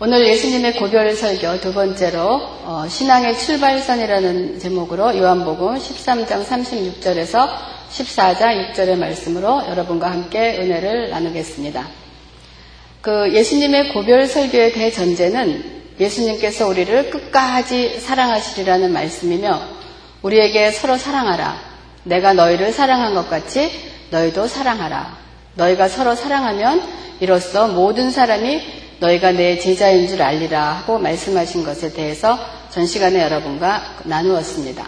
오늘 예수님의 고별 설교 두 번째로 어, 신앙의 출발선이라는 제목으로 요한복음 13장 36절에서 14장 6절의 말씀으로 여러분과 함께 은혜를 나누겠습니다. 그 예수님의 고별 설교의 대전제는 예수님께서 우리를 끝까지 사랑하시리라는 말씀이며 우리에게 서로 사랑하라. 내가 너희를 사랑한 것 같이 너희도 사랑하라. 너희가 서로 사랑하면 이로써 모든 사람이 너희가 내 제자인 줄 알리라 하고 말씀하신 것에 대해서 전 시간에 여러분과 나누었습니다.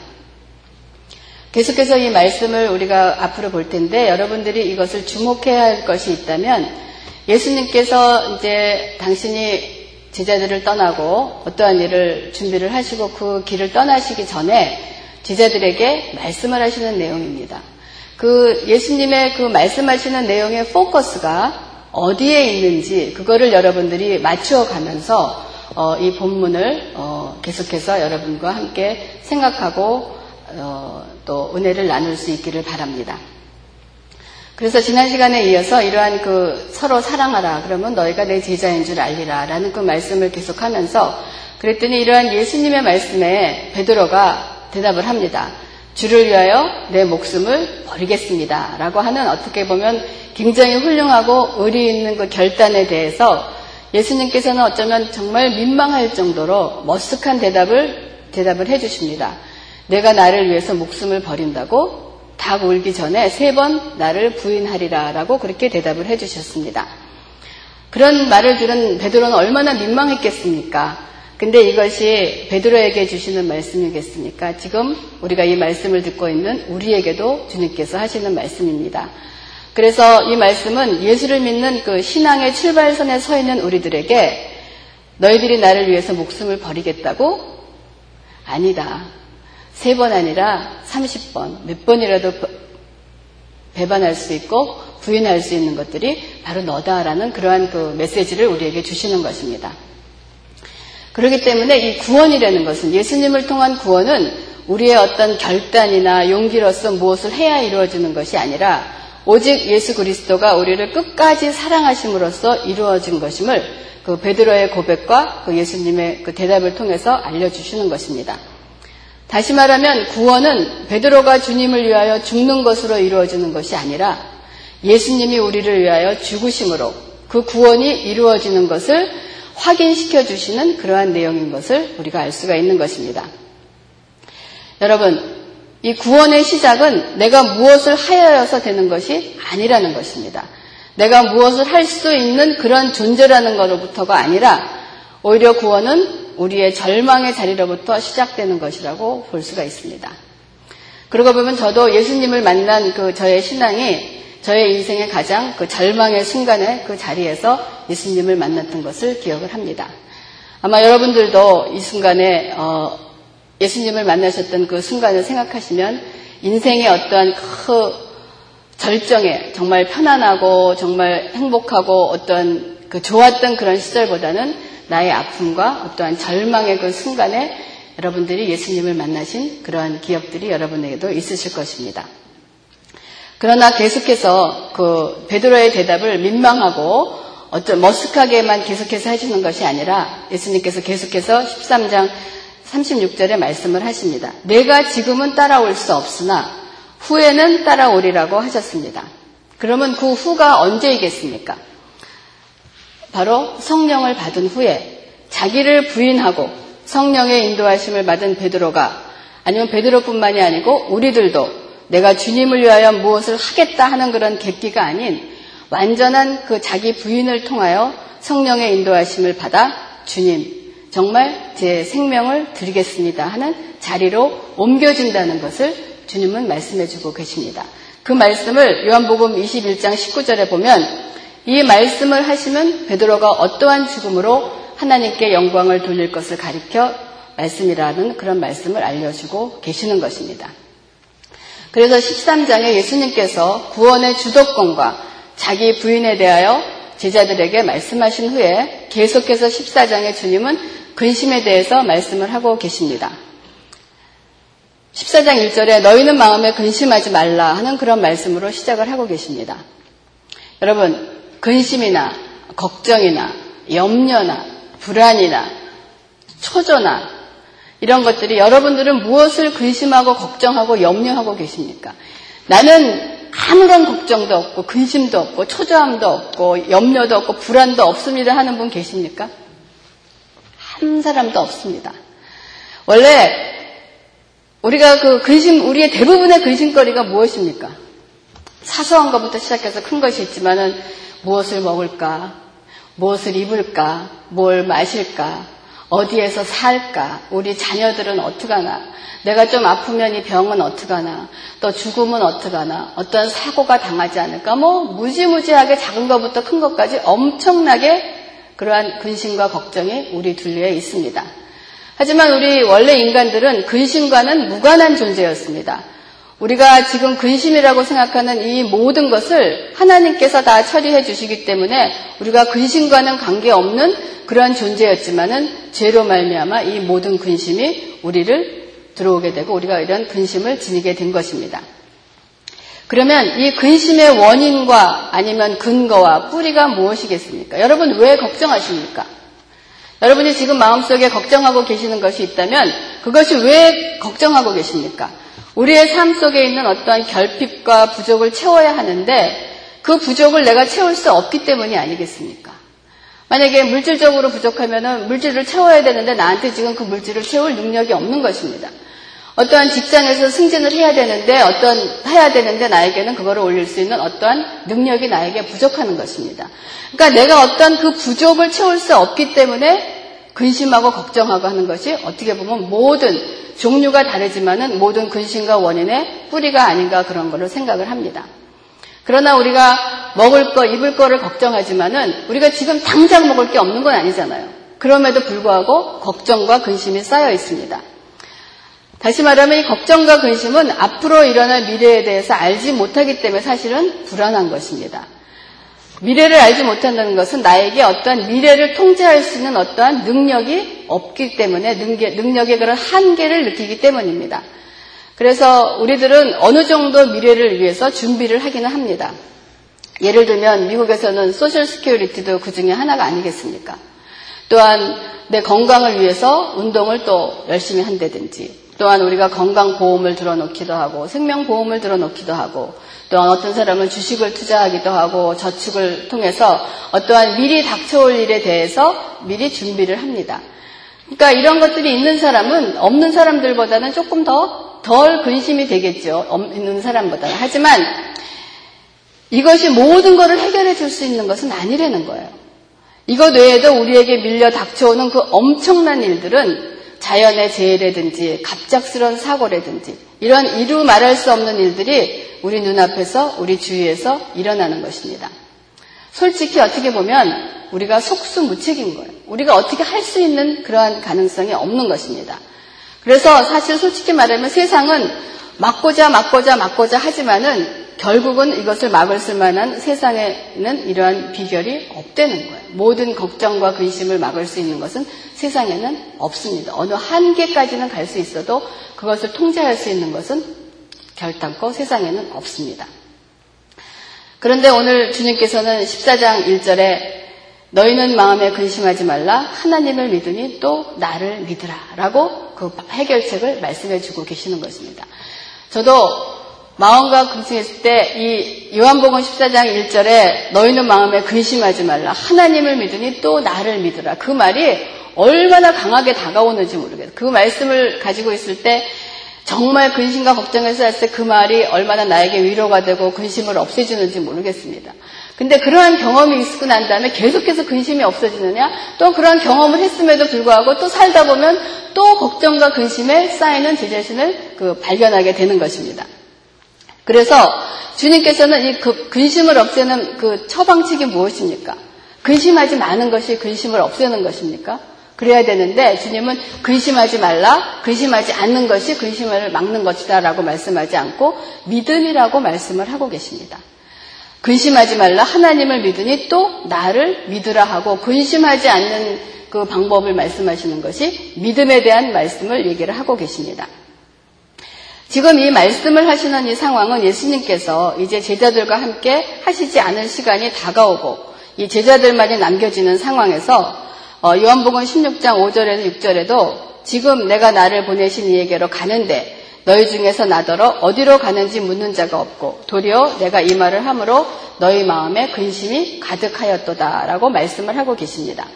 계속해서 이 말씀을 우리가 앞으로 볼 텐데 여러분들이 이것을 주목해야 할 것이 있다면 예수님께서 이제 당신이 제자들을 떠나고 어떠한 일을 준비를 하시고 그 길을 떠나시기 전에 제자들에게 말씀을 하시는 내용입니다. 그 예수님의 그 말씀하시는 내용의 포커스가 어디에 있는지 그거를 여러분들이 맞추어 가면서 어, 이 본문을 어, 계속해서 여러분과 함께 생각하고 어, 또 은혜를 나눌 수 있기를 바랍니다. 그래서 지난 시간에 이어서 이러한 그 서로 사랑하라 그러면 너희가 내 제자인 줄 알리라 라는 그 말씀을 계속하면서 그랬더니 이러한 예수님의 말씀에 베드로가 대답을 합니다. 주를 위하여 내 목숨을 버리겠습니다. 라고 하는 어떻게 보면 굉장히 훌륭하고 의리 있는 그 결단에 대해서 예수님께서는 어쩌면 정말 민망할 정도로 머쓱한 대답을, 대답을 해주십니다. 내가 나를 위해서 목숨을 버린다고 닭 울기 전에 세 번 나를 부인하리라 라고 그렇게 대답을 해주셨습니다. 그런 말을 들은 베드로는 얼마나 민망했겠습니까? 근데 이것이 베드로에게 주시는 말씀이겠습니까? 지금 우리가 이 말씀을 듣고 있는 우리에게도 주님께서 하시는 말씀입니다. 그래서 이 말씀은 예수를 믿는 그 신앙의 출발선에 서 있는 우리들에게 너희들이 나를 위해서 목숨을 버리겠다고? 아니다. 세 번 아니라 30번, 몇 번이라도 배반할 수 있고 부인할 수 있는 것들이 바로 너다라는 그러한 그 메시지를 우리에게 주시는 것입니다. 그렇기 때문에 이 구원이라는 것은 예수님을 통한 구원은 우리의 어떤 결단이나 용기로서 무엇을 해야 이루어지는 것이 아니라 오직 예수 그리스도가 우리를 끝까지 사랑하심으로써 이루어진 것임을 그 베드로의 고백과 그 예수님의 그 대답을 통해서 알려주시는 것입니다. 다시 말하면 구원은 베드로가 주님을 위하여 죽는 것으로 이루어지는 것이 아니라 예수님이 우리를 위하여 죽으심으로 그 구원이 이루어지는 것을 확인시켜 주시는 그러한 내용인 것을 우리가 알 수가 있는 것입니다. 여러분, 이 구원의 시작은 내가 무엇을 하여서 되는 것이 아니라는 것입니다. 내가 무엇을 할 수 있는 그런 존재라는 것로부터가 아니라 오히려 구원은 우리의 절망의 자리로부터 시작되는 것이라고 볼 수가 있습니다. 그러고 보면 저도 예수님을 만난 그 저의 신앙이 저의 인생의 가장 그 절망의 순간에 그 자리에서 예수님을 만났던 것을 기억을 합니다. 아마 여러분들도 이 순간에 어, 예수님을 만나셨던 그 순간을 생각하시면 인생의 어떠한 그 절정에 정말 편안하고 정말 행복하고 어떤 그 좋았던 그런 시절보다는 나의 아픔과 어떠한 절망의 그 순간에 여러분들이 예수님을 만나신 그러한 기억들이 여러분에게도 있으실 것입니다. 그러나 계속해서 그 베드로의 대답을 민망하고 어떤 머쓱하게만 계속해서 해주는 것이 아니라 예수님께서 계속해서 13장 36절에 말씀을 하십니다. 내가 지금은 따라올 수 없으나 후에는 따라오리라고 하셨습니다. 그러면 그 후가 언제이겠습니까? 바로 성령을 받은 후에 자기를 부인하고 성령의 인도하심을 받은 베드로가 아니면 베드로뿐만이 아니고 우리들도 내가 주님을 위하여 무엇을 하겠다 하는 그런 객기가 아닌 완전한 그 자기 부인을 통하여 성령의 인도하심을 받아 주님, 정말 제 생명을 드리겠습니다 하는 자리로 옮겨진다는 것을 주님은 말씀해 주고 계십니다. 그 말씀을 요한복음 21장 19절에 보면 이 말씀을 하시면 베드로가 어떠한 죽음으로 하나님께 영광을 돌릴 것을 가리켜 말씀이라는 그런 말씀을 알려주고 계시는 것입니다. 그래서 13장에 예수님께서 구원의 주도권과 자기 부인에 대하여 제자들에게 말씀하신 후에 계속해서 14장에 주님은 근심에 대해서 말씀을 하고 계십니다. 14장 1절에 너희는 마음에 근심하지 말라 하는 그런 말씀으로 시작을 하고 계십니다. 여러분, 근심이나 걱정이나 염려나 불안이나 초조나 이런 것들이 여러분들은 무엇을 근심하고 걱정하고 염려하고 계십니까? 나는 아무런 걱정도 없고 근심도 없고 초조함도 없고 염려도 없고 불안도 없습니다 하는 분 계십니까? 한 사람도 없습니다. 원래 우리가 그 근심 우리의 대부분의 근심거리가 무엇입니까? 사소한 것부터 시작해서 큰 것이 있지만은 무엇을 먹을까? 무엇을 입을까? 뭘 마실까? 어디에서 살까? 우리 자녀들은 어떡하나? 내가 좀 아프면 이 병은 어떡하나? 또 죽음은 어떡하나? 어떤 사고가 당하지 않을까? 뭐 무지무지하게 작은 것부터 큰 것까지 엄청나게 그러한 근심과 걱정이 우리 둘레에 있습니다. 하지만 우리 원래 인간들은 근심과는 무관한 존재였습니다. 우리가 지금 근심이라고 생각하는 이 모든 것을 하나님께서 다 처리해 주시기 때문에 우리가 근심과는 관계없는 그러한 존재였지만은 죄로 말미암아 이 모든 근심이 우리를 들어오게 되고 우리가 이런 근심을 지니게 된 것입니다. 그러면 이 근심의 원인과 아니면 근거와 뿌리가 무엇이겠습니까? 여러분 왜 걱정하십니까? 여러분이 지금 마음속에 걱정하고 계시는 것이 있다면 그것이 왜 걱정하고 계십니까? 우리의 삶 속에 있는 어떠한 결핍과 부족을 채워야 하는데 그 부족을 내가 채울 수 없기 때문이 아니겠습니까? 만약에 물질적으로 부족하면 물질을 채워야 되는데 나한테 지금 그 물질을 채울 능력이 없는 것입니다. 어떠한 직장에서 승진을 해야 되는데 어떤 해야 되는데 나에게는 그거를 올릴 수 있는 어떠한 능력이 나에게 부족하는 것입니다. 그러니까 내가 어떤 그 부족을 채울 수 없기 때문에 근심하고 걱정하고 하는 것이 어떻게 보면 모든 종류가 다르지만은 모든 근심과 원인의 뿌리가 아닌가 그런 걸로 생각을 합니다. 그러나 우리가 먹을 거, 입을 거를 걱정하지만은 우리가 지금 당장 먹을 게 없는 건 아니잖아요. 그럼에도 불구하고 걱정과 근심이 쌓여 있습니다. 다시 말하면 이 걱정과 근심은 앞으로 일어날 미래에 대해서 알지 못하기 때문에 사실은 불안한 것입니다. 미래를 알지 못한다는 것은 나에게 어떠한 미래를 통제할 수 있는 어떠한 능력이 없기 때문에 능력의 그런 한계를 느끼기 때문입니다. 그래서 우리들은 어느 정도 미래를 위해서 준비를 하기는 합니다. 예를 들면 미국에서는 Social Security도 그 중에 하나가 아니겠습니까? 또한 내 건강을 위해서 운동을 또 열심히 한다든지 또한 우리가 건강보험을 들어놓기도 하고 생명보험을 들어놓기도 하고 또한 어떤 사람은 주식을 투자하기도 하고 저축을 통해서 어떠한 미리 닥쳐올 일에 대해서 미리 준비를 합니다. 그러니까 이런 것들이 있는 사람은 없는 사람들보다는 조금 더 덜 근심이 되겠죠. 없는 사람보다는. 하지만 이것이 모든 것을 해결해 줄 수 있는 것은 아니라는 거예요. 이것 외에도 우리에게 밀려 닥쳐오는 그 엄청난 일들은 자연의 재해라든지 갑작스러운 사고라든지 이런 이루 말할 수 없는 일들이 우리 눈앞에서 우리 주위에서 일어나는 것입니다. 솔직히 어떻게 보면 우리가 속수무책인 거예요. 우리가 어떻게 할 수 있는 그러한 가능성이 없는 것입니다. 그래서 사실 솔직히 말하면 세상은 막고자 막고자 막고자 하지만은 결국은 이것을 막을 수 만한 세상에는 이러한 비결이 없다는 거예요. 모든 걱정과 근심을 막을 수 있는 것은 세상에는 없습니다. 어느 한계까지는 갈 수 있어도 그것을 통제할 수 있는 것은 결단코 세상에는 없습니다. 그런데 오늘 주님께서는 14장 1절에 너희는 마음에 근심하지 말라 하나님을 믿으니 또 나를 믿으라 라고 그 해결책을 말씀해 주고 계시는 것입니다. 저도 마음과 근심했을 때 이 요한복음 14장 1절에 너희는 마음에 근심하지 말라 하나님을 믿으니 또 나를 믿으라 그 말이 얼마나 강하게 다가오는지 모르겠어요. 그 말씀을 가지고 있을 때 정말 근심과 걱정을 했을 때그 말이 얼마나 나에게 위로가 되고 근심을 없애주는지 모르겠습니다. 근데 그러한 경험이 있고 난 다음에 계속해서 근심이 없어지느냐? 또 그러한 경험을 했음에도 불구하고 또 살다 보면 또 걱정과 근심에 쌓이는 제 자신을 그 발견하게 되는 것입니다. 그래서 주님께서는 이그 근심을 없애는 그 처방책이 무엇입니까? 근심하지 마는 것이 근심을 없애는 것입니까? 그래야 되는데 주님은 근심하지 말라, 근심하지 않는 것이 근심을 막는 것이다 라고 말씀하지 않고 믿음이라고 말씀을 하고 계십니다. 근심하지 말라, 하나님을 믿으니 또 나를 믿으라 하고 근심하지 않는 그 방법을 말씀하시는 것이 믿음에 대한 말씀을 얘기를 하고 계십니다. 지금 이 말씀을 하시는 이 상황은 예수님께서 이제 제자들과 함께 하시지 않을 시간이 다가오고 이 제자들만이 남겨지는 상황에서 어, 요한복음 16장 5절에서 6절에도 지금 내가 나를 보내신 이에게로 가는데 너희 중에서 나더러 어디로 가는지 묻는 자가 없고 도리어 내가 이 말을 함으로 너희 마음에 근심이 가득하였도다라고 말씀을 하고 계십니다.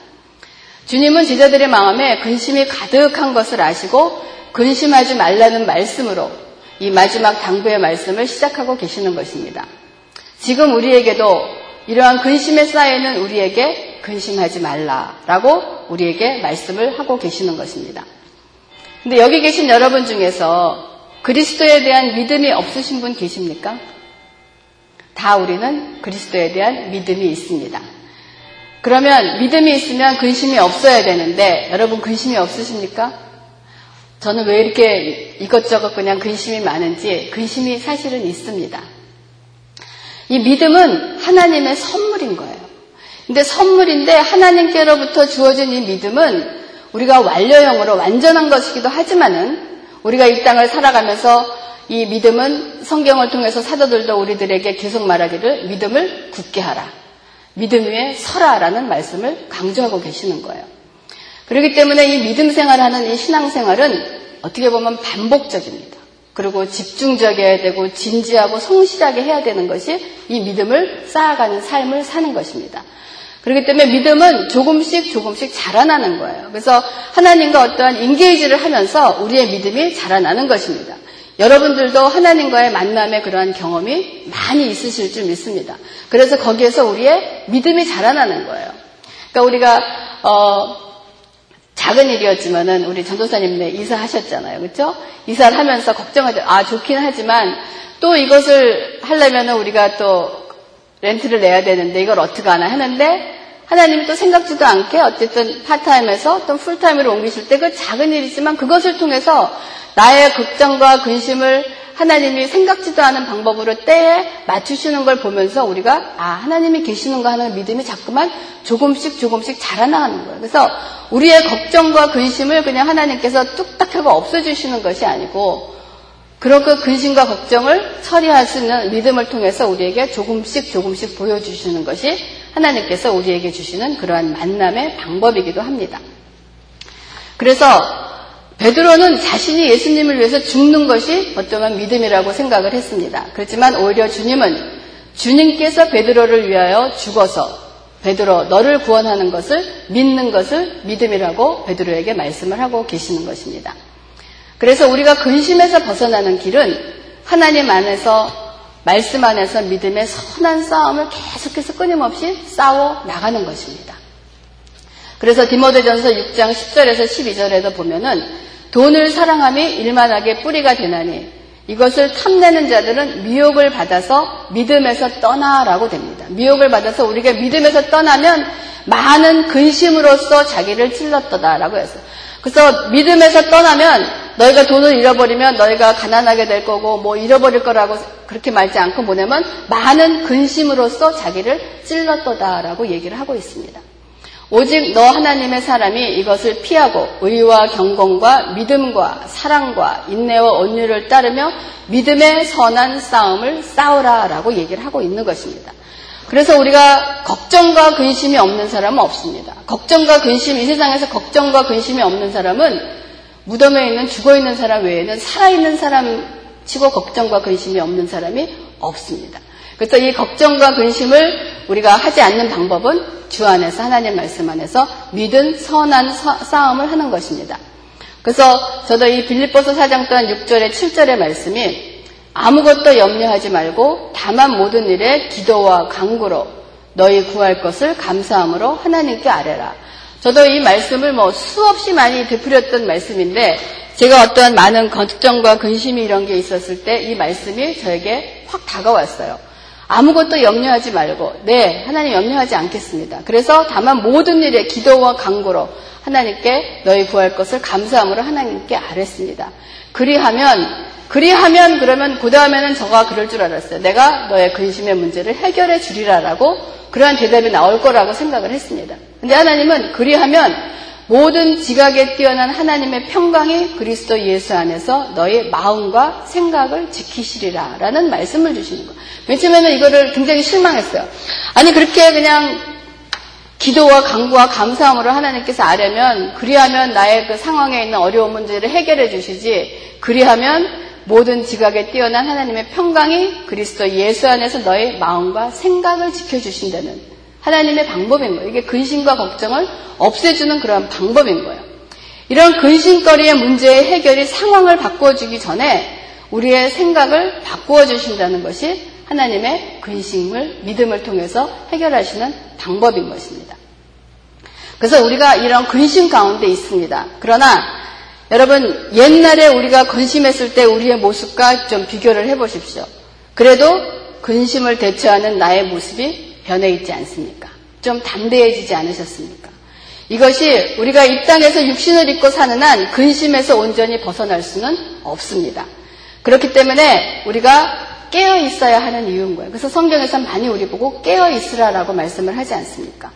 주님은 제자들의 마음에 근심이 가득한 것을 아시고 근심하지 말라는 말씀으로 이 마지막 당부의 말씀을 시작하고 계시는 것입니다. 지금 우리에게도 이러한 근심에 쌓여있는 우리에게 근심하지 말라라고 우리에게 말씀을 하고 계시는 것입니다. 근데 여기 계신 여러분 중에서 그리스도에 대한 믿음이 없으신 분 계십니까? 다 우리는 그리스도에 대한 믿음이 있습니다. 그러면 믿음이 있으면 근심이 없어야 되는데 여러분 근심이 없으십니까? 저는 왜 이렇게 이것저것 그냥 근심이 많은지 근심이 사실은 있습니다. 이 믿음은 하나님의 선물인 거예요. 근데 선물인데 하나님께로부터 주어진 이 믿음은 우리가 완료형으로 완전한 것이기도 하지만은 우리가 이 땅을 살아가면서 이 믿음은 성경을 통해서 사도들도 우리들에게 계속 말하기를 믿음을 굳게 하라. 믿음 위에 서라라는 말씀을 강조하고 계시는 거예요. 그렇기 때문에 이 믿음 생활하는 이 신앙 생활은 어떻게 보면 반복적입니다. 그리고 집중적이어야 되고 진지하고 성실하게 해야 되는 것이 이 믿음을 쌓아가는 삶을 사는 것입니다. 그렇기 때문에 믿음은 조금씩 조금씩 자라나는 거예요. 그래서 하나님과 어떠한 인게이지를 하면서 우리의 믿음이 자라나는 것입니다. 여러분들도 하나님과의 만남의 그러한 경험이 많이 있으실 줄 믿습니다. 그래서 거기에서 우리의 믿음이 자라나는 거예요. 그러니까 우리가 어, 작은 일이었지만은 우리 전도사님네 이사하셨잖아요. 그렇죠? 이사를 하면서 걱정하죠. 아 좋긴 하지만 또 이것을 하려면은 우리가 또 렌트를 내야 되는데 이걸 어떻게 하나 하는데 하나님이 또 생각지도 않게 어쨌든 파타임에서 또 풀타임으로 옮기실 때 그 작은 일이지만 그것을 통해서 나의 걱정과 근심을 하나님이 생각지도 않은 방법으로 때에 맞추시는 걸 보면서 우리가 아 하나님이 계시는가 하는 믿음이 자꾸만 조금씩 조금씩 자라나가는 거예요. 그래서 우리의 걱정과 근심을 그냥 하나님께서 뚝딱 하고 없애주시는 것이 아니고 그런 그 근심과 걱정을 처리할 수 있는 믿음을 통해서 우리에게 조금씩 조금씩 보여주시는 것이 하나님께서 우리에게 주시는 그러한 만남의 방법이기도 합니다. 그래서 베드로는 자신이 예수님을 위해서 죽는 것이 어떠한 믿음이라고 생각을 했습니다. 그렇지만 오히려 주님은 주님께서 베드로를 위하여 죽어서 베드로 너를 구원하는 것을 믿는 것을 믿음이라고 베드로에게 말씀을 하고 계시는 것입니다. 그래서 우리가 근심에서 벗어나는 길은 하나님 안에서 말씀 안에서 믿음의 선한 싸움을 계속해서 끊임없이 싸워 나가는 것입니다. 그래서 디모데전서 6장 10절에서 12절에도 보면은 돈을 사랑함이 일만하게 뿌리가 되나니 이것을 탐내는 자들은 미혹을 받아서 믿음에서 떠나라고 됩니다. 미혹을 받아서 우리가 믿음에서 떠나면 많은 근심으로써 자기를 찔렀다라고 했어요. 그래서 믿음에서 떠나면 너희가 돈을 잃어버리면 너희가 가난하게 될 거고 뭐 잃어버릴 거라고 그렇게 말지 않고 뭐냐면 많은 근심으로써 자기를 찔렀다라고 얘기를 하고 있습니다. 오직 너 하나님의 사람이 이것을 피하고 의와 경건과 믿음과 사랑과 인내와 온유를 따르며 믿음의 선한 싸움을 싸우라라고 얘기를 하고 있는 것입니다. 그래서 우리가 걱정과 근심이 없는 사람은 없습니다. 걱정과 근심, 이 세상에서 걱정과 근심이 없는 사람은 무덤에 있는 죽어 있는 사람 외에는 살아있는 사람 치고 걱정과 근심이 없는 사람이 없습니다. 그래서 이 걱정과 근심을 우리가 하지 않는 방법은 주 안에서 하나님 말씀 안에서 믿은 선한 싸움을 하는 것입니다. 그래서 저도 이 빌립보서 4장 또한 6절에 7절의 말씀이 아무것도 염려하지 말고 다만 모든 일에 기도와 강구로 너희 구할 것을 감사함으로 하나님께 아뢰라. 저도 이 말씀을 뭐 수없이 많이 되풀이했던 말씀인데 제가 어떠한 많은 걱정과 근심이 이런 게 있었을 때 이 말씀이 저에게 확 다가왔어요. 아무것도 염려하지 말고, 네, 하나님 염려하지 않겠습니다. 그래서 다만 모든 일에 기도와 강구로 하나님께 너희 구할 것을 감사함으로 하나님께 아랬습니다. 그리하면, 그리하면 그러면 그 다음에는 저가 그럴 줄 알았어요. 내가 너의 근심의 문제를 해결해 주리라라고 그러한 대답이 나올 거라고 생각을 했습니다. 근데 하나님은 그리하면 모든 지각에 뛰어난 하나님의 평강이 그리스도 예수 안에서 너의 마음과 생각을 지키시리라 라는 말씀을 주시는 거예요. 맨 처음에는 이거를 굉장히 실망했어요. 아니 그렇게 그냥 기도와 강구와 감사함으로 하나님께서 아려면 그리하면 나의 그 상황에 있는 어려운 문제를 해결해 주시지 그리하면 모든 지각에 뛰어난 하나님의 평강이 그리스도 예수 안에서 너의 마음과 생각을 지켜주신다는 하나님의 방법인 거예요. 이게 근심과 걱정을 없애주는 그런 방법인 거예요. 이런 근심거리의 문제의 해결이 상황을 바꿔주기 전에 우리의 생각을 바꾸어 주신다는 것이 하나님의 근심을 믿음을 통해서 해결하시는 방법인 것입니다. 그래서 우리가 이런 근심 가운데 있습니다. 그러나 여러분 옛날에 우리가 근심했을 때 우리의 모습과 좀 비교를 해보십시오. 그래도 근심을 대처하는 나의 모습이 변해 있지 않습니까? 좀 담대해지지 않으셨습니까? 이것이 우리가 이 땅에서 육신을 입고 사는 한 근심에서 온전히 벗어날 수는 없습니다. 그렇기 때문에 우리가 깨어 있어야 하는 이유인 거예요. 그래서 성경에서 많이 우리 보고 깨어 있으라라고 말씀을 하지 않습니까?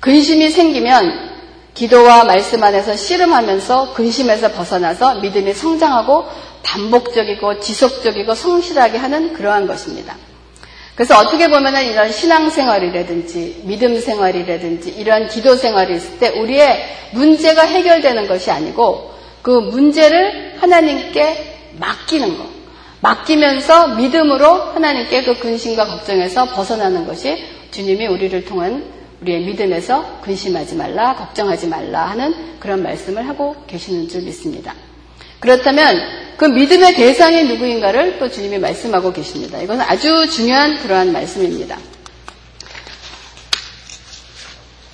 근심이 생기면 기도와 말씀 안에서 씨름하면서 근심에서 벗어나서 믿음이 성장하고 반복적이고 지속적이고 성실하게 하는 그러한 것입니다. 그래서 어떻게 보면은 이런 신앙생활이라든지 믿음 생활이라든지 이런 기도 생활이 있을 때 우리의 문제가 해결되는 것이 아니고 그 문제를 하나님께 맡기는 것. 맡기면서 믿음으로 하나님께 그 근심과 걱정에서 벗어나는 것이 주님이 우리를 통한 우리의 믿음에서 근심하지 말라, 걱정하지 말라 하는 그런 말씀을 하고 계시는 줄 믿습니다. 그렇다면 그 믿음의 대상이 누구인가를 또 주님이 말씀하고 계십니다. 이것은 아주 중요한 그러한 말씀입니다.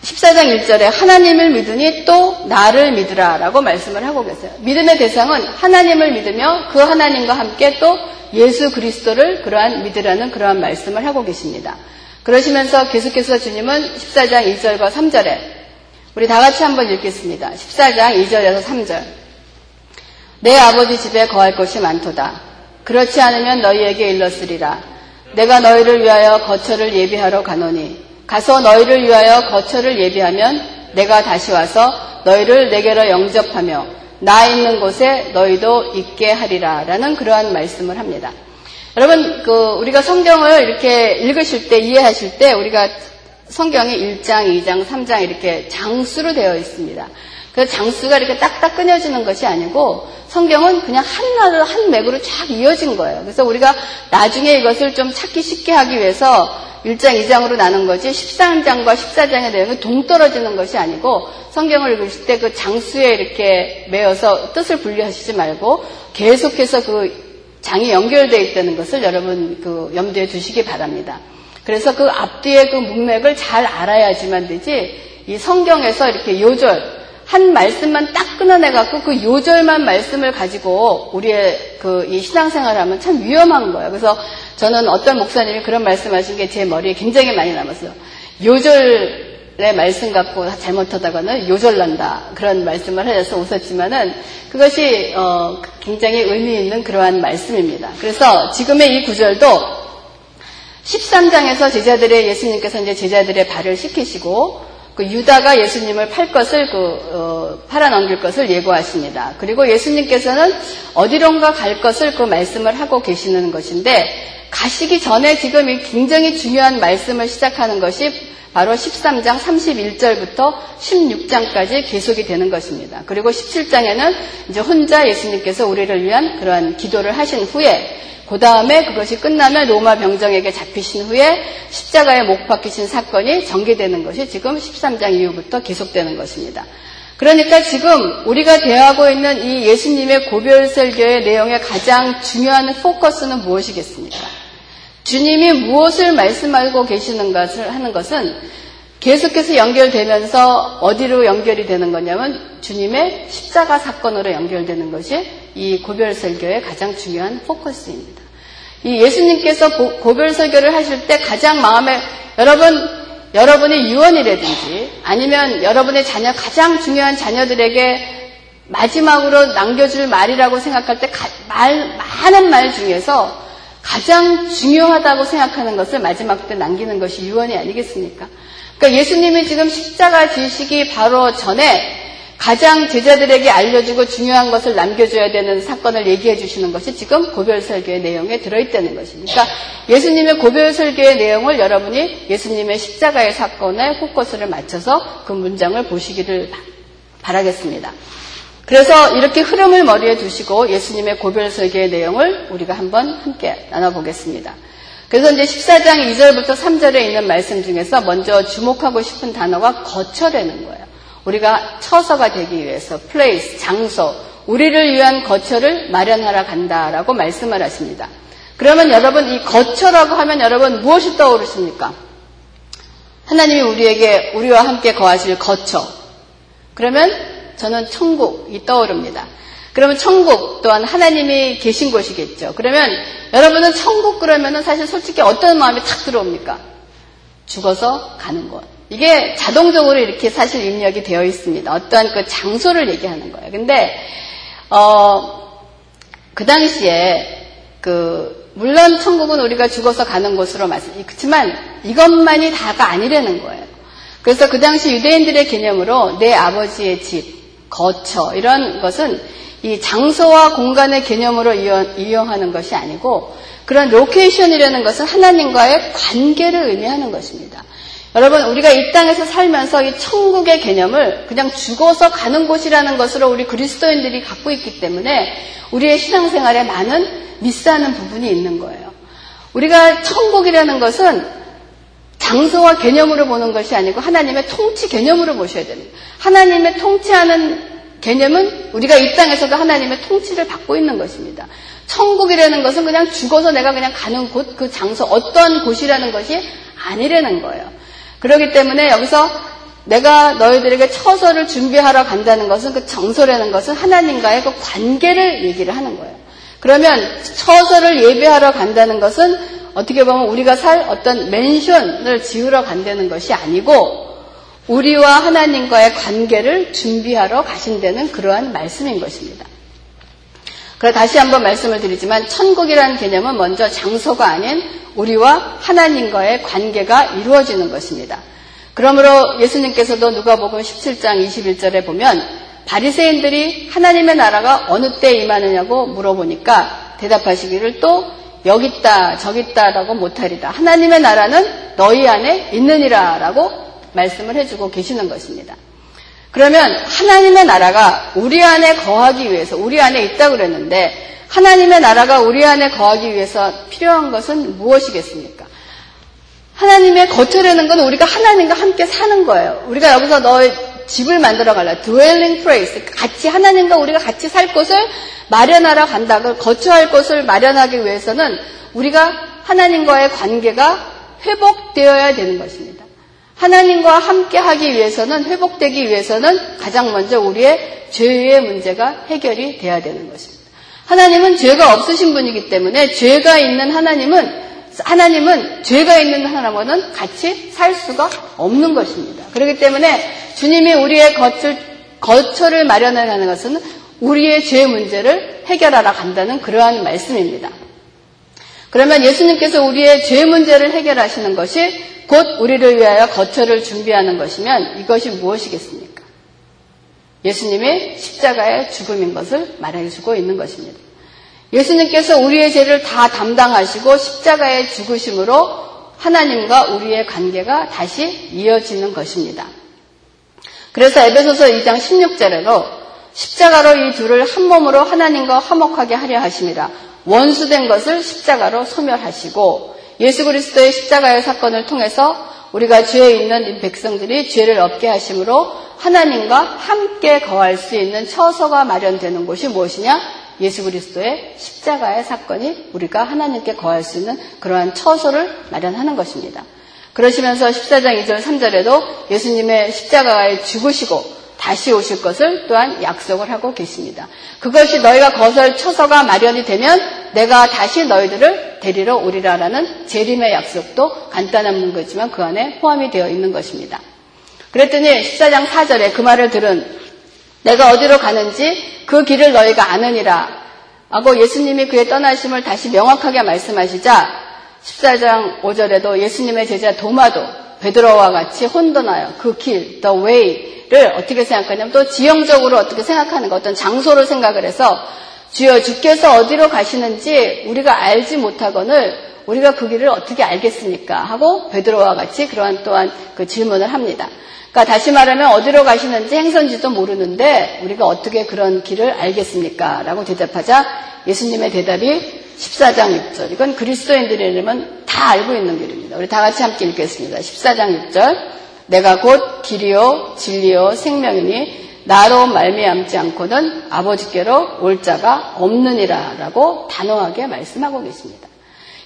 14장 1절에 하나님을 믿으니 또 나를 믿으라 라고 말씀을 하고 계세요. 믿음의 대상은 하나님을 믿으며 그 하나님과 함께 또 예수 그리스도를 그러한 믿으라는 그러한 말씀을 하고 계십니다. 그러시면서 계속해서 주님은 14장 2절과 3절에 우리 다 같이 한번 읽겠습니다. 14장 2절에서 3절. 내 아버지 집에 거할 것이 많도다. 그렇지 않으면 너희에게 일렀으리라. 내가 너희를 위하여 거처를 예비하러 가노니 가서 너희를 위하여 거처를 예비하면 내가 다시 와서 너희를 내게로 영접하며 나 있는 곳에 너희도 있게 하리라 라는 그러한 말씀을 합니다. 여러분, 그 우리가 성경을 이렇게 읽으실 때 이해하실 때 우리가 성경이 1장, 2장, 3장 이렇게 장수로 되어 있습니다. 그 장수가 이렇게 딱딱 끊어지는 것이 아니고 성경은 그냥 한나로 한 맥으로 쫙 이어진 거예요. 그래서 우리가 나중에 이것을 좀 찾기 쉽게 하기 위해서 1장, 2장으로 나눈 거지 13장과 14장의 내용이 동떨어지는 것이 아니고 성경을 읽으실 때 그 장수에 이렇게 매어서 뜻을 분리하시지 말고 계속해서 그 장이 연결되어 있다는 것을 여러분 그 염두에 두시기 바랍니다. 그래서 그 앞뒤의 그 문맥을 잘 알아야지만 되지 이 성경에서 이렇게 요절 한 말씀만 딱 끊어내갖고 그 요절만 말씀을 가지고 우리의 그 이 신앙생활을 하면 참 위험한 거예요. 그래서 저는 어떤 목사님이 그런 말씀하신 게 제 머리에 굉장히 많이 남았어요. 요절의 말씀 갖고 잘못하다가는 요절난다 그런 말씀을 하셔서 웃었지만은 그것이 어 굉장히 의미 있는 그러한 말씀입니다. 그래서 지금의 이 구절도 13장에서 제자들의 예수님께서 이제 제자들의 발을 씻기시고 그 유다가 예수님을 팔 것을 그 어, 팔아 넘길 것을 예고하십니다. 그리고 예수님께서는 어디론가 갈 것을 그 말씀을 하고 계시는 것인데 가시기 전에 지금 이 굉장히 중요한 말씀을 시작하는 것이 바로 13장 31절부터 16장까지 계속이 되는 것입니다. 그리고 17장에는 이제 혼자 예수님께서 우리를 위한 그러한 기도를 하신 후에 그 다음에 그것이 끝나면 로마 병정에게 잡히신 후에 십자가에 못 박히신 사건이 전개되는 것이 지금 13장 이후부터 계속되는 것입니다. 그러니까 지금 우리가 대하고 있는 이 예수님의 고별 설교의 내용의 가장 중요한 포커스는 무엇이겠습니까? 주님이 무엇을 말씀하고 계시는 것을 하는 것은 계속해서 연결되면서 어디로 연결이 되는 거냐면 주님의 십자가 사건으로 연결되는 것이 이 고별 설교의 가장 중요한 포커스입니다. 이 예수님께서 고별 설교를 하실 때 가장 마음에 여러분 여러분의 유언이라든지 아니면 여러분의 자녀 가장 중요한 자녀들에게 마지막으로 남겨줄 말이라고 생각할 때 말, 많은 말 중에서 가장 중요하다고 생각하는 것을 마지막 때 남기는 것이 유언이 아니겠습니까? 그러니까 예수님이 지금 십자가 지시기 바로 전에 가장 제자들에게 알려주고 중요한 것을 남겨줘야 되는 사건을 얘기해 주시는 것이 지금 고별 설교의 내용에 들어있다는. 그러니까 예수님의 고별 설교의 내용을 여러분이 예수님의 십자가의 사건에 포커스를 맞춰서 그 문장을 보시기를 바라겠습니다. 그래서 이렇게 흐름을 머리에 두시고 예수님의 고별 설교의 내용을 우리가 한번 함께 나눠보겠습니다. 그래서 이제 14장 2절부터 3절에 있는 말씀 중에서 먼저 주목하고 싶은 단어가 거처라는 거예요. 우리가 처서가 되기 위해서 플레이스, 장소, 우리를 위한 거처를 마련하러 간다라고 말씀을 하십니다. 그러면 여러분 이 거처라고 하면 여러분 무엇이 떠오르십니까? 하나님이 우리에게 우리와 함께 거하실 거처. 그러면 저는 천국이 떠오릅니다. 그러면 천국 또한 하나님이 계신 곳이겠죠. 그러면 여러분은 천국 그러면은 사실 솔직히 어떤 마음이 탁 들어옵니까? 죽어서 가는 곳. 이게 자동적으로 이렇게 사실 입력이 되어 있습니다. 어떠한 그 장소를 얘기하는 거예요. 근데 어, 그 당시에 그 물론 천국은 우리가 죽어서 가는 곳으로 말씀. 그렇지만 이것만이 다가 아니라는 거예요. 그래서 그 당시 유대인들의 개념으로 내 아버지의 집, 거처 이런 것은 이 장소와 공간의 개념으로 이용 하는 것이 아니고 그런 location이라는 것은 하나님과의 관계를 의미하는 것입니다. 여러분, 우리가 이 땅에서 살면서 이 천국의 개념을 그냥 죽어서 가는 곳이라는 것으로 우리 그리스도인들이 갖고 있기 때문에 우리의 신앙생활에 많은 miss하는 부분이 있는 거예요. 우리가 천국이라는 것은 장소와 개념으로 보는 것이 아니고 하나님의 통치 개념으로 보셔야 됩니다. 하나님의 통치하는 개념은 우리가 이 땅에서도 하나님의 통치를 받고 있는 것입니다. 천국이라는 것은 그냥 죽어서 내가 그냥 가는 곳, 그 장소, 어떤 곳이라는 것이 아니라는 거예요. 그렇기 때문에 여기서 내가 너희들에게 처서를 준비하러 간다는 것은 그 정서라는 것은 하나님과의 그 관계를 얘기를 하는 거예요. 그러면 처서를 예배하러 간다는 것은 어떻게 보면 우리가 살 어떤 맨션을 지으러 간다는 것이 아니고 우리와 하나님과의 관계를 준비하러 가신다는 그러한 말씀인 것입니다. 그래 다시 한번 말씀을 드리지만 천국이라는 개념은 먼저 장소가 아닌 우리와 하나님과의 관계가 이루어지는 것입니다. 그러므로 예수님께서도 누가복음 17장 21절에 보면 바리새인들이 하나님의 나라가 어느 때 임하느냐고 물어보니까 대답하시기를 또 여기 있다 저기 있다라고 못하리다. 하나님의 나라는 너희 안에 있느니라라고 말씀을 해주고 계시는 것입니다. 그러면 하나님의 나라가 우리 안에 거하기 위해서 우리 안에 있다고 그랬는데 하나님의 나라가 우리 안에 거하기 위해서 필요한 것은 무엇이겠습니까? 하나님의 거처라는 건 우리가 하나님과 함께 사는 거예요. 우리가 여기서 너의 집을 만들어 갈라. dwelling place. 같이 하나님과 우리가 같이 살 곳을 마련하러 간다. 그 거처할 곳을 마련하기 위해서는 우리가 하나님과의 관계가 회복되어야 되는 것입니다. 하나님과 함께 하기 위해서는 회복되기 위해서는 가장 먼저 우리의 죄의 문제가 해결이 돼야 되는 것입니다. 하나님은 죄가 없으신 분이기 때문에 죄가 있는 하나님은 하나님은 죄가 있는 하나님과는 같이 살 수가 없는 것입니다. 그렇기 때문에 주님이 우리의 거처, 거처를 마련하는 것은 우리의 죄 문제를 해결하러 간다는 그러한 말씀입니다. 그러면 예수님께서 우리의 죄 문제를 해결하시는 것이 곧 우리를 위하여 거처를 준비하는 것이면 이것이 무엇이겠습니까? 예수님의 십자가의 죽음인 것을 말해주고 있는 것입니다. 예수님께서 우리의 죄를 다 담당하시고 십자가의 죽으심으로 하나님과 우리의 관계가 다시 이어지는 것입니다. 그래서 에베소서 2장 16절에도 십자가로 이 둘을 한 몸으로 하나님과 화목하게 하려 하십니다. 원수된 것을 십자가로 소멸하시고 예수 그리스도의 십자가의 사건을 통해서 우리가 죄에 있는 백성들이 죄를 없게 하심으로 하나님과 함께 거할 수 있는 처소가 마련되는 곳이 무엇이냐? 예수 그리스도의 십자가의 사건이 우리가 하나님께 거할 수 있는 그러한 처소를 마련하는 것입니다. 그러시면서 14장 2절 3절에도 예수님의 십자가에 죽으시고 다시 오실 것을 또한 약속을 하고 계십니다. 그것이 너희가 거설 처서가 마련이 되면 내가 다시 너희들을 데리러 오리라라는 재림의 약속도 간단한 문구지만 그 안에 포함이 되어 있는 것입니다. 그랬더니 14장 4절에 그 말을 들은 내가 어디로 가는지 그 길을 너희가 아느니라 하고 예수님이 그의 떠나심을 다시 명확하게 말씀하시자 14장 5절에도 예수님의 제자 도마도 베드로와 같이 혼돈하여 그 길, the way를 어떻게 생각하냐면 또 지형적으로 어떻게 생각하는 것, 어떤 장소를 생각을 해서 주여 주께서 어디로 가시는지 우리가 알지 못하거늘 우리가 그 길을 어떻게 알겠습니까? 하고 베드로와 같이 그러한 또한 그 질문을 합니다. 그러니까 다시 말하면 어디로 가시는지 행선지도 모르는데 우리가 어떻게 그런 길을 알겠습니까? 라고 대답하자 예수님의 대답이 14장 6절. 이건 그리스도인들이라면 다 알고 있는 길입니다. 우리 다 같이 함께 읽겠습니다. 14장 6절. 내가 곧 길이요 진리요 생명이니 나로 말미암지 않고는 아버지께로 올 자가 없느니라라고 단호하게 말씀하고 계십니다.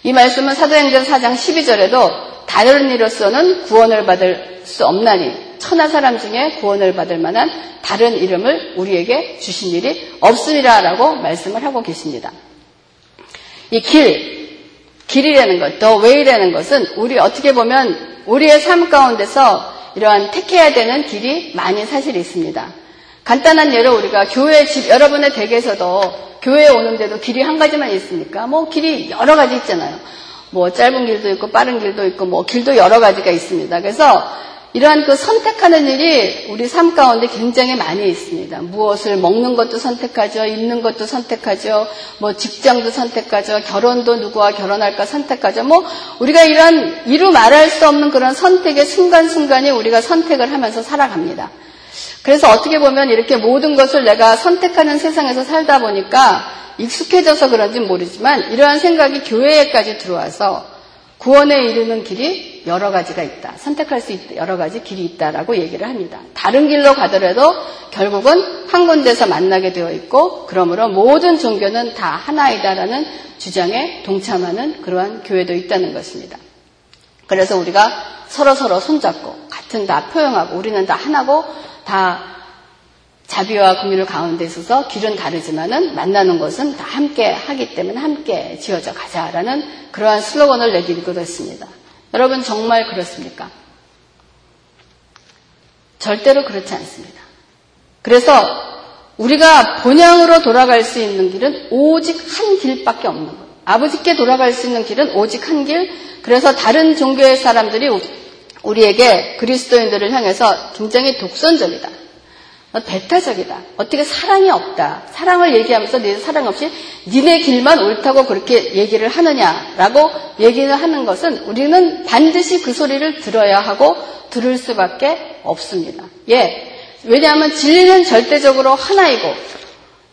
이 말씀은 사도행전 4장 12절에도 다른 이로서는 구원을 받을 수 없나니 천하 사람 중에 구원을 받을 만한 다른 이름을 우리에게 주신 일이 없으리라라고 말씀을 하고 계십니다. 이 길, 길이라는 것, 더 웨이라는 것은 우리 어떻게 보면 우리의 삶 가운데서 이러한 택해야 되는 길이 많이 사실 있습니다. 간단한 예로 우리가 교회 집 여러분의 댁에서도 교회에 오는데도 길이 한 가지만 있습니까? 뭐 길이 여러 가지 있잖아요. 뭐 짧은 길도 있고 빠른 길도 있고 뭐 길도 여러 가지가 있습니다. 그래서 이러한 그 선택하는 일이 우리 삶 가운데 굉장히 많이 있습니다. 무엇을 먹는 것도 선택하죠. 입는 것도 선택하죠. 뭐 직장도 선택하죠. 결혼도 누구와 결혼할까 선택하죠. 뭐 우리가 이런 이루 말할 수 없는 그런 선택의 순간순간이 우리가 선택을 하면서 살아갑니다. 그래서 어떻게 보면 이렇게 모든 것을 내가 선택하는 세상에서 살다 보니까 익숙해져서 그런지 모르지만 이러한 생각이 교회에까지 들어와서 구원에 이르는 길이 여러 가지가 있다. 선택할 수 있다. 여러 가지 길이 있다라고 얘기를 합니다. 다른 길로 가더라도 결국은 한 군데서 만나게 되어 있고 그러므로 모든 종교는 다 하나이다라는 주장에 동참하는 그러한 교회도 있다는 것입니다. 그래서 우리가 서로 서로 손잡고 같은 다 표현하고 우리는 다 하나고 다 자비와 공유를 가운데 있어서 길은 다르지만은 만나는 것은 다 함께 하기 때문에 함께 지어져 가자라는 그러한 슬로건을 내기도 했습니다. 여러분 정말 그렇습니까? 절대로 그렇지 않습니다. 그래서 우리가 본향으로 돌아갈 수 있는 길은 오직 한 길밖에 없는 거예요. 아버지께 돌아갈 수 있는 길은 오직 한 길. 그래서 다른 종교의 사람들이 우리에게 그리스도인들을 향해서 굉장히 독선적이다. 배타적이다. 어떻게 사랑이 없다. 사랑을 얘기하면서 네 사랑 없이 니네 길만 옳다고 그렇게 얘기를 하느냐라고 얘기를 하는 것은 우리는 반드시 그 소리를 들어야 하고 들을 수밖에 없습니다. 예. 왜냐하면 진리는 절대적으로 하나이고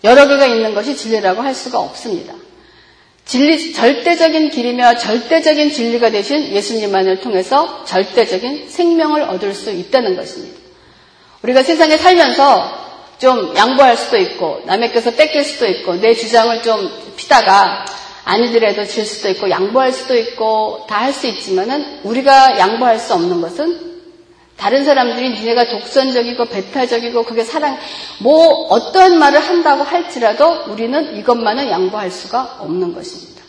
여러 개가 있는 것이 진리라고 할 수가 없습니다. 진리, 절대적인 길이며 절대적인 진리가 되신 예수님만을 통해서 절대적인 생명을 얻을 수 있다는 것입니다. 우리가 세상에 살면서 좀 양보할 수도 있고 남의 께서 뺏길 수도 있고 내 주장을 좀 피다가 아니더라도 질 수도 있고 양보할 수도 있고 다 할 수 있지만은 우리가 양보할 수 없는 것은 다른 사람들이 니네가 독선적이고 배타적이고 그게 사랑 뭐 어떠한 말을 한다고 할지라도 우리는 이것만은 양보할 수가 없는 것입니다.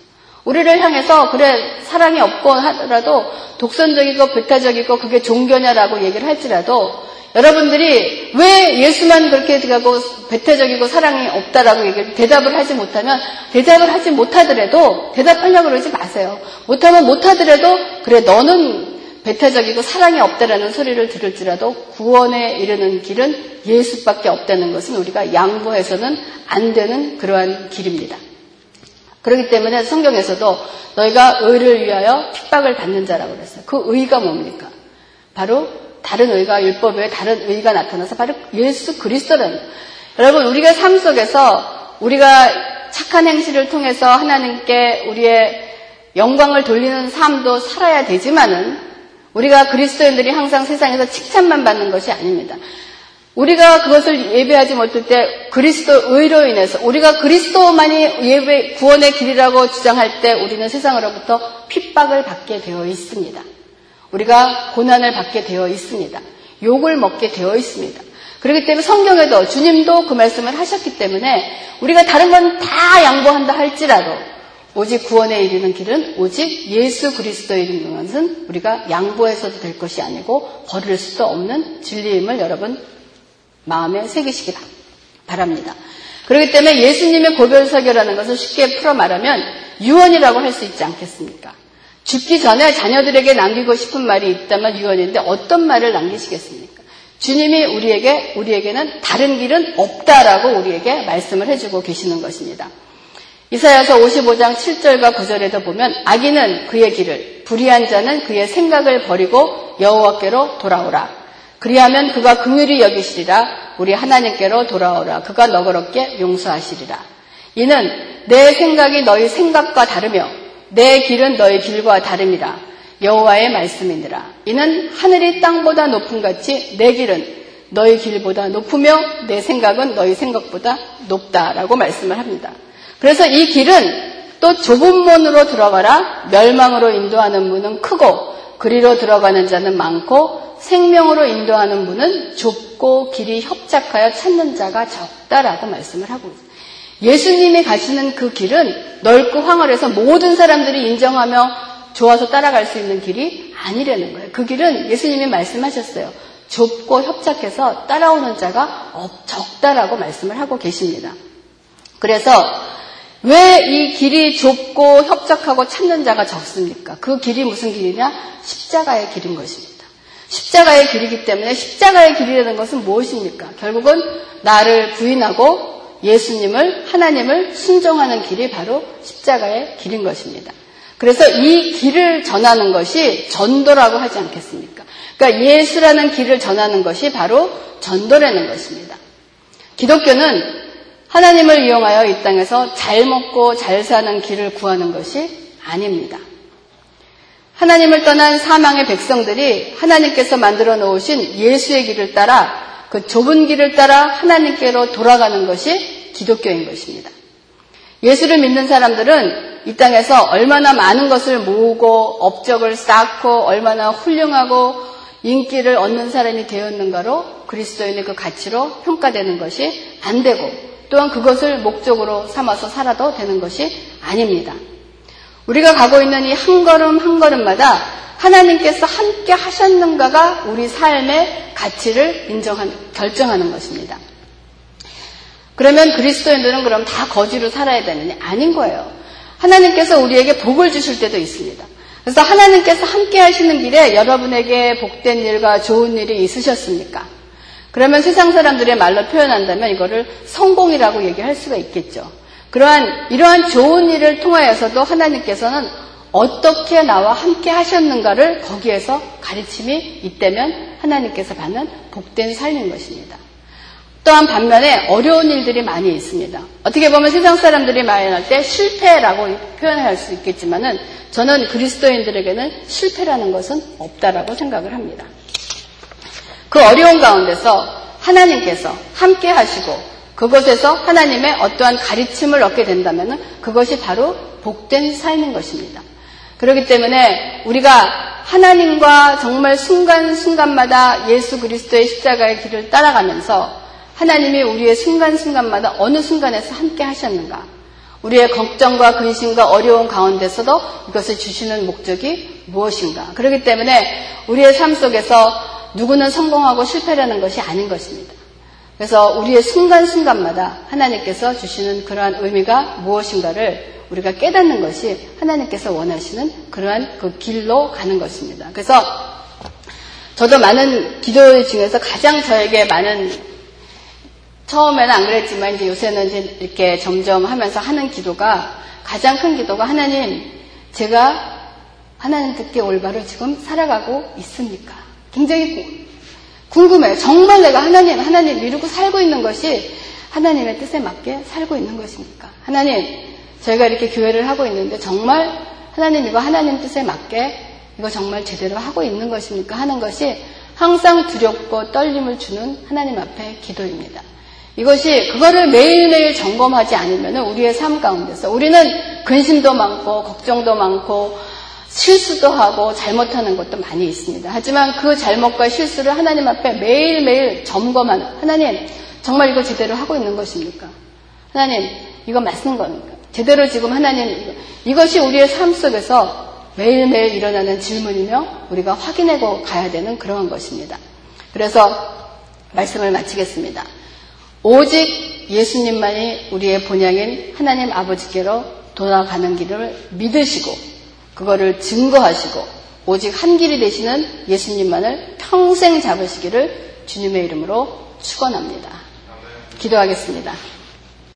우리를 향해서 그래 사랑이 없고 하더라도 독선적이고 배타적이고 그게 종교냐라고 얘기를 할지라도 여러분들이 왜 예수만 그렇게 가고 배태적이고 사랑이 없다라고 얘기 대답을 하지 못하면 대답을 하지 못하더라도 대답하려고 그러지 마세요. 못하면 못하더라도 그래 너는 배태적이고 사랑이 없다라는 소리를 들을지라도 구원에 이르는 길은 예수밖에 없다는 것은 우리가 양보해서는 안 되는 그러한 길입니다. 그렇기 때문에 성경에서도 너희가 의를 위하여 핍박을 받는 자라고 그랬어요. 그 의가 뭡니까? 바로 다른 의가 율법 외에 다른 의가 나타나서 바로 예수 그리스도는 여러분 우리가 삶 속에서 우리가 착한 행실을 통해서 하나님께 우리의 영광을 돌리는 삶도 살아야 되지만은 우리가 그리스도인들이 항상 세상에서 칭찬만 받는 것이 아닙니다. 우리가 그것을 예배하지 못할 때 그리스도 의로 인해서 우리가 그리스도만이 예배 구원의 길이라고 주장할 때 우리는 세상으로부터 핍박을 받게 되어 있습니다. 우리가 고난을 받게 되어 있습니다. 욕을 먹게 되어 있습니다. 그렇기 때문에 성경에도 주님도 그 말씀을 하셨기 때문에 우리가 다른 건 다 양보한다 할지라도 오직 구원에 이르는 길은 오직 예수 그리스도에 이르는 것은 우리가 양보해서도 될 것이 아니고 버릴 수도 없는 진리임을 여러분 마음에 새기시기 바랍니다. 그렇기 때문에 예수님의 고별사교라는 것을 쉽게 풀어 말하면 유언이라고 할 수 있지 않겠습니까? 죽기 전에 자녀들에게 남기고 싶은 말이 있다면 유언인데 어떤 말을 남기시겠습니까? 주님이 우리에게 우리에게는 다른 길은 없다라고 우리에게 말씀을 해주고 계시는 것입니다. 이사야서 55장 7절과 9절에도 보면 악인은 그의 길을 불의한 자는 그의 생각을 버리고 여호와께로 돌아오라. 그리하면 그가 긍휼히 여기시리라. 우리 하나님께로 돌아오라. 그가 너그럽게 용서하시리라. 이는 내 생각이 너희 생각과 다르며 내 길은 너희 길과 다름이라. 여호와의 말씀이니라. 이는 하늘이 땅보다 높은 같이 내 길은 너희 길보다 높으며 내 생각은 너희 생각보다 높다라고 말씀을 합니다. 그래서 이 길은 또 좁은 문으로 들어가라 멸망으로 인도하는 문은 크고 그리로 들어가는 자는 많고 생명으로 인도하는 문은 좁고 길이 협착하여 찾는 자가 적다라고 말씀을 하고 있습니다. 예수님이 가시는 그 길은 넓고 황홀해서 모든 사람들이 인정하며 좋아서 따라갈 수 있는 길이 아니라는 거예요. 그 길은 예수님이 말씀하셨어요. 좁고 협착해서 따라오는 자가 적다라고 말씀을 하고 계십니다. 그래서 왜 이 길이 좁고 협착하고 찾는 자가 적습니까? 그 길이 무슨 길이냐? 십자가의 길인 것입니다. 십자가의 길이기 때문에 십자가의 길이라는 것은 무엇입니까? 결국은 나를 부인하고 예수님을, 하나님을 순종하는 길이 바로 십자가의 길인 것입니다. 그래서 이 길을 전하는 것이 전도라고 하지 않겠습니까? 그러니까 예수라는 길을 전하는 것이 바로 전도라는 것입니다. 기독교는 하나님을 이용하여 이 땅에서 잘 먹고 잘 사는 길을 구하는 것이 아닙니다. 하나님을 떠난 사망의 백성들이 하나님께서 만들어 놓으신 예수의 길을 따라 그 좁은 길을 따라 하나님께로 돌아가는 것이 기독교인 것입니다. 예수를 믿는 사람들은 이 땅에서 얼마나 많은 것을 모으고 업적을 쌓고 얼마나 훌륭하고 인기를 얻는 사람이 되었는가로 그리스도인의 그 가치로 평가되는 것이 안 되고 또한 그것을 목적으로 삼아서 살아도 되는 것이 아닙니다. 우리가 가고 있는 이 한 걸음 한 걸음마다 하나님께서 함께 하셨는가가 우리 삶의 가치를 인정하는, 결정하는 것입니다. 그러면 그리스도인들은 그럼 다 거지로 살아야 되느냐? 아닌 거예요. 하나님께서 우리에게 복을 주실 때도 있습니다. 그래서 하나님께서 함께 하시는 길에 여러분에게 복된 일과 좋은 일이 있으셨습니까? 그러면 세상 사람들의 말로 표현한다면 이거를 성공이라고 얘기할 수가 있겠죠. 그러한 이러한 좋은 일을 통하여서도 하나님께서는 어떻게 나와 함께 하셨는가를 거기에서 가르침이 있다면 하나님께서 받는 복된 삶인 것입니다. 또한 반면에 어려운 일들이 많이 있습니다. 어떻게 보면 세상 사람들이 말할 때 실패라고 표현할 수 있겠지만은 저는 그리스도인들에게는 실패라는 것은 없다라고 생각을 합니다. 그 어려운 가운데서 하나님께서 함께 하시고 그것에서 하나님의 어떠한 가르침을 얻게 된다면 그것이 바로 복된 삶인 것입니다. 그렇기 때문에 우리가 하나님과 정말 순간순간마다 예수 그리스도의 십자가의 길을 따라가면서 하나님이 우리의 순간순간마다 어느 순간에서 함께 하셨는가? 우리의 걱정과 근심과 어려운 가운데서도 이것을 주시는 목적이 무엇인가? 그렇기 때문에 우리의 삶 속에서 누구는 성공하고 실패라는 것이 아닌 것입니다. 그래서 우리의 순간순간마다 하나님께서 주시는 그러한 의미가 무엇인가를 우리가 깨닫는 것이 하나님께서 원하시는 그러한 그 길로 가는 것입니다. 그래서 저도 많은 기도 중에서 가장 저에게 많은 처음에는 안 그랬지만 이제 요새는 이제 이렇게 점점 하면서 하는 기도가 가장 큰 기도가 하나님 제가 하나님 듣게 올바로 지금 살아가고 있습니까? 굉장히 궁금해요. 정말 내가 하나님 하나님 미루고 살고 있는 것이 하나님의 뜻에 맞게 살고 있는 것입니까? 하나님 저희가 이렇게 교회를 하고 있는데 정말 하나님 이거 하나님 뜻에 맞게 이거 정말 제대로 하고 있는 것입니까? 하는 것이 항상 두렵고 떨림을 주는 하나님 앞에 기도입니다. 이것이 그거를 매일매일 점검하지 않으면 우리의 삶 가운데서 우리는 근심도 많고 걱정도 많고 실수도 하고 잘못하는 것도 많이 있습니다. 하지만 그 잘못과 실수를 하나님 앞에 매일매일 점검하는 하나님 정말 이거 제대로 하고 있는 것입니까? 하나님 이거 맞는 겁니까? 제대로 지금 하나님 이것이 우리의 삶 속에서 매일매일 일어나는 질문이며 우리가 확인하고 가야 되는 그러한 것입니다. 그래서 말씀을 마치겠습니다. 오직 예수님만이 우리의 본향인 하나님 아버지께로 돌아가는 길을 믿으시고 그거를 증거하시고 오직 한 길이 되시는 예수님만을 평생 잡으시기를 주님의 이름으로 축원합니다. 기도하겠습니다.